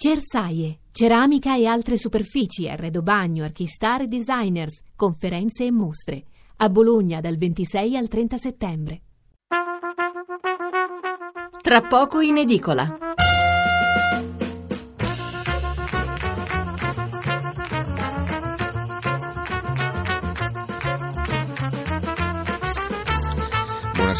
Cersaie, ceramica e altre superfici, arredo bagno, archistar e designers, conferenze e mostre. A Bologna dal 26 al 30 settembre. Tra poco in edicola.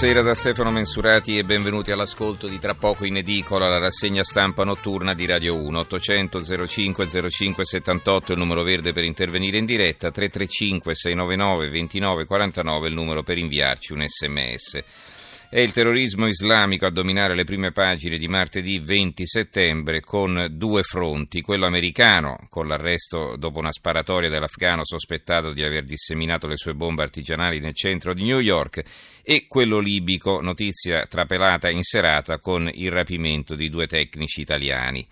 Buonasera da Stefano Mensurati e benvenuti all'ascolto di Tra poco in edicola, la rassegna stampa notturna di Radio 1. 800 05 05 78 il numero verde per intervenire in diretta, 335 699 29 49 il numero per inviarci un sms. È il terrorismo islamico a dominare le prime pagine di martedì 20 settembre con due fronti, quello americano con l'arresto dopo una sparatoria dell'afgano sospettato di aver disseminato le sue bombe artigianali nel centro di New York e quello libico, notizia trapelata in serata con il rapimento di due tecnici italiani.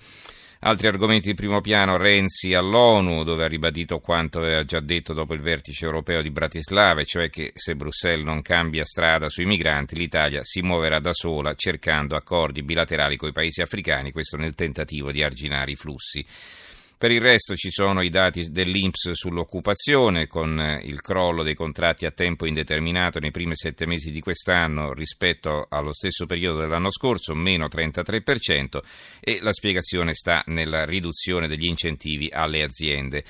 Altri argomenti di primo piano, Renzi all'ONU, dove ha ribadito quanto aveva già detto dopo il vertice europeo di Bratislava, cioè che se Bruxelles non cambia strada sui migranti, l'Italia si muoverà da sola cercando accordi bilaterali con i paesi africani, questo nel tentativo di arginare i flussi. Per il resto ci sono i dati dell'Inps sull'occupazione, con eh, il crollo dei contratti a tempo indeterminato nei primi sette mesi di quest'anno rispetto allo stesso periodo dell'anno scorso, meno 33%, e la spiegazione sta nella riduzione degli incentivi alle aziende.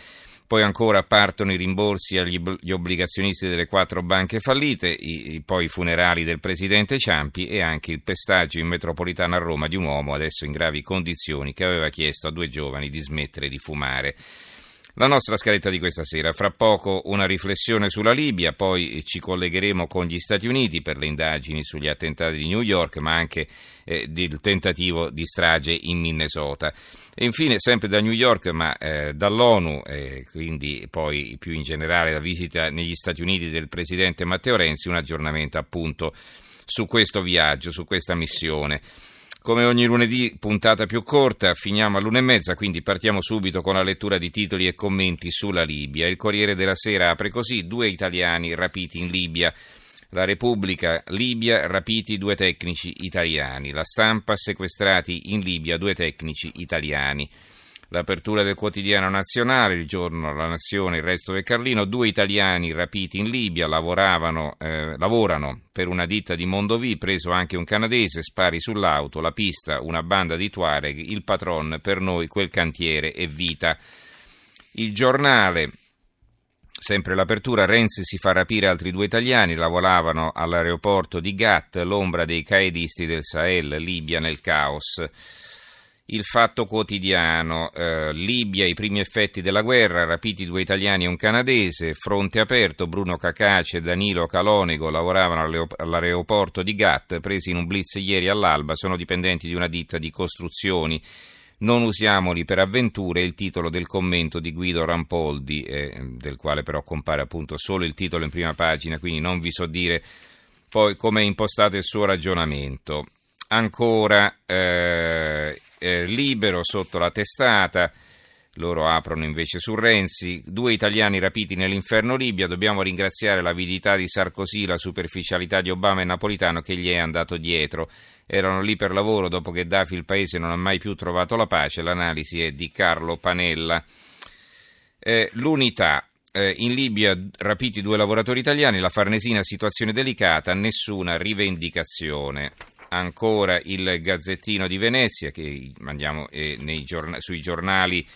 Poi ancora partono i rimborsi agli obbligazionisti delle quattro banche fallite, i, poi i funerali del presidente Ciampi e anche il pestaggio in metropolitana a Roma di un uomo adesso in gravi condizioni che aveva chiesto a due giovani di smettere di fumare. La nostra scaletta di questa sera, fra poco una riflessione sulla Libia, poi ci collegheremo con gli Stati Uniti per le indagini sugli attentati di New York, ma anche eh, del tentativo di strage in Minnesota. E infine, sempre da New York, ma eh, dall'ONU, e quindi poi più in generale la visita negli Stati Uniti del Presidente Matteo Renzi, un aggiornamento appunto su questo viaggio, su questa missione. Come ogni lunedì, puntata più corta, finiamo all'una e mezza, quindi partiamo subito con la lettura di titoli e commenti sulla Libia. Il Corriere della Sera apre così: due italiani rapiti in Libia. La Repubblica, Libia, rapiti due tecnici italiani. La stampa, sequestrati in Libia due tecnici italiani. L'apertura del quotidiano nazionale, il giorno La Nazione, il resto del Carlino, due italiani rapiti in Libia eh, lavorano per una ditta di Mondovì, preso anche un canadese, spari sull'auto, la pista, una banda di Tuareg, il patron, per noi quel cantiere è vita. Il giornale, Sempre l'apertura, Renzi si fa rapire altri due italiani, lavoravano all'aeroporto di Gat, l'ombra dei caedisti del Sahel, Libia nel caos. Il Fatto Quotidiano, eh, Libia, i primi effetti della guerra, rapiti due italiani e un canadese, fronte aperto, Bruno Cacace e Danilo Calonego lavoravano all'aeroporto di Gat, presi in un blitz ieri all'alba, sono dipendenti di una ditta di costruzioni. Non usiamoli per avventure, il titolo del commento di Guido Rampoldi, eh, del quale però compare appunto solo il titolo in prima pagina, quindi non vi so dire poi come è impostato il suo ragionamento. Ancora eh, eh, libero sotto la testata. Loro aprono invece su Renzi. Due italiani rapiti nell'inferno Libia. Dobbiamo ringraziare l'avidità di Sarkozy, la superficialità di Obama e Napolitano che gli è andato dietro. Erano lì per lavoro dopo che Dafi il paese non ha mai più trovato la pace. L'analisi è di Carlo Panella. Eh, l'unità. In Libia rapiti due lavoratori italiani, la Farnesina situazione delicata, nessuna rivendicazione ancora il Gazzettino di Venezia che mandiamo eh, giorn- sui giornali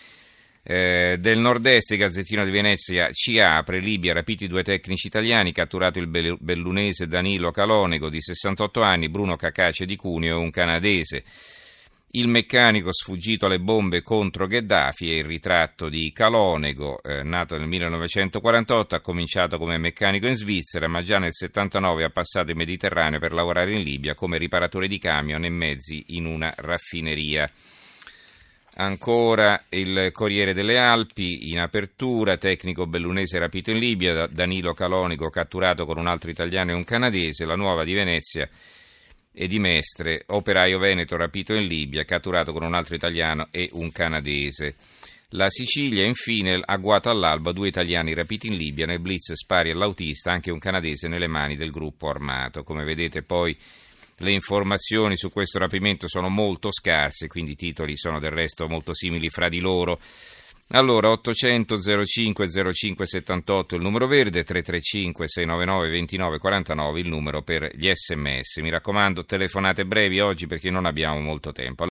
eh, del nord-est, il Gazzettino di Venezia ci apre, Libia, rapiti due tecnici italiani, catturato il bellunese Danilo Calonego di 68 anni, Bruno Cacace di Cuneo e un canadese. Il meccanico sfuggito alle bombe contro Gheddafi è il ritratto di Calonego, eh, nato nel 1948, ha cominciato come meccanico in Svizzera, ma già nel 79 ha passato il Mediterraneo per lavorare in Libia come riparatore di camion e mezzi in una raffineria. Ancora il Corriere delle Alpi, in apertura, tecnico bellunese rapito in Libia, Danilo Calonico catturato con un altro italiano e un canadese, la nuova di Venezia e di Mestre, operaio veneto rapito in Libia, catturato con un altro italiano e un canadese. La Sicilia, infine, agguato all'alba due italiani rapiti in Libia nel blitz spari all'autista, anche un canadese nelle mani del gruppo armato. Come vedete poi le informazioni su questo rapimento sono molto scarse, quindi i titoli sono del resto molto simili fra di loro. Allora, 800 05 05 78 il numero verde, 335 699 29 49 il numero per gli sms. Mi raccomando, telefonate brevi oggi perché non abbiamo molto tempo.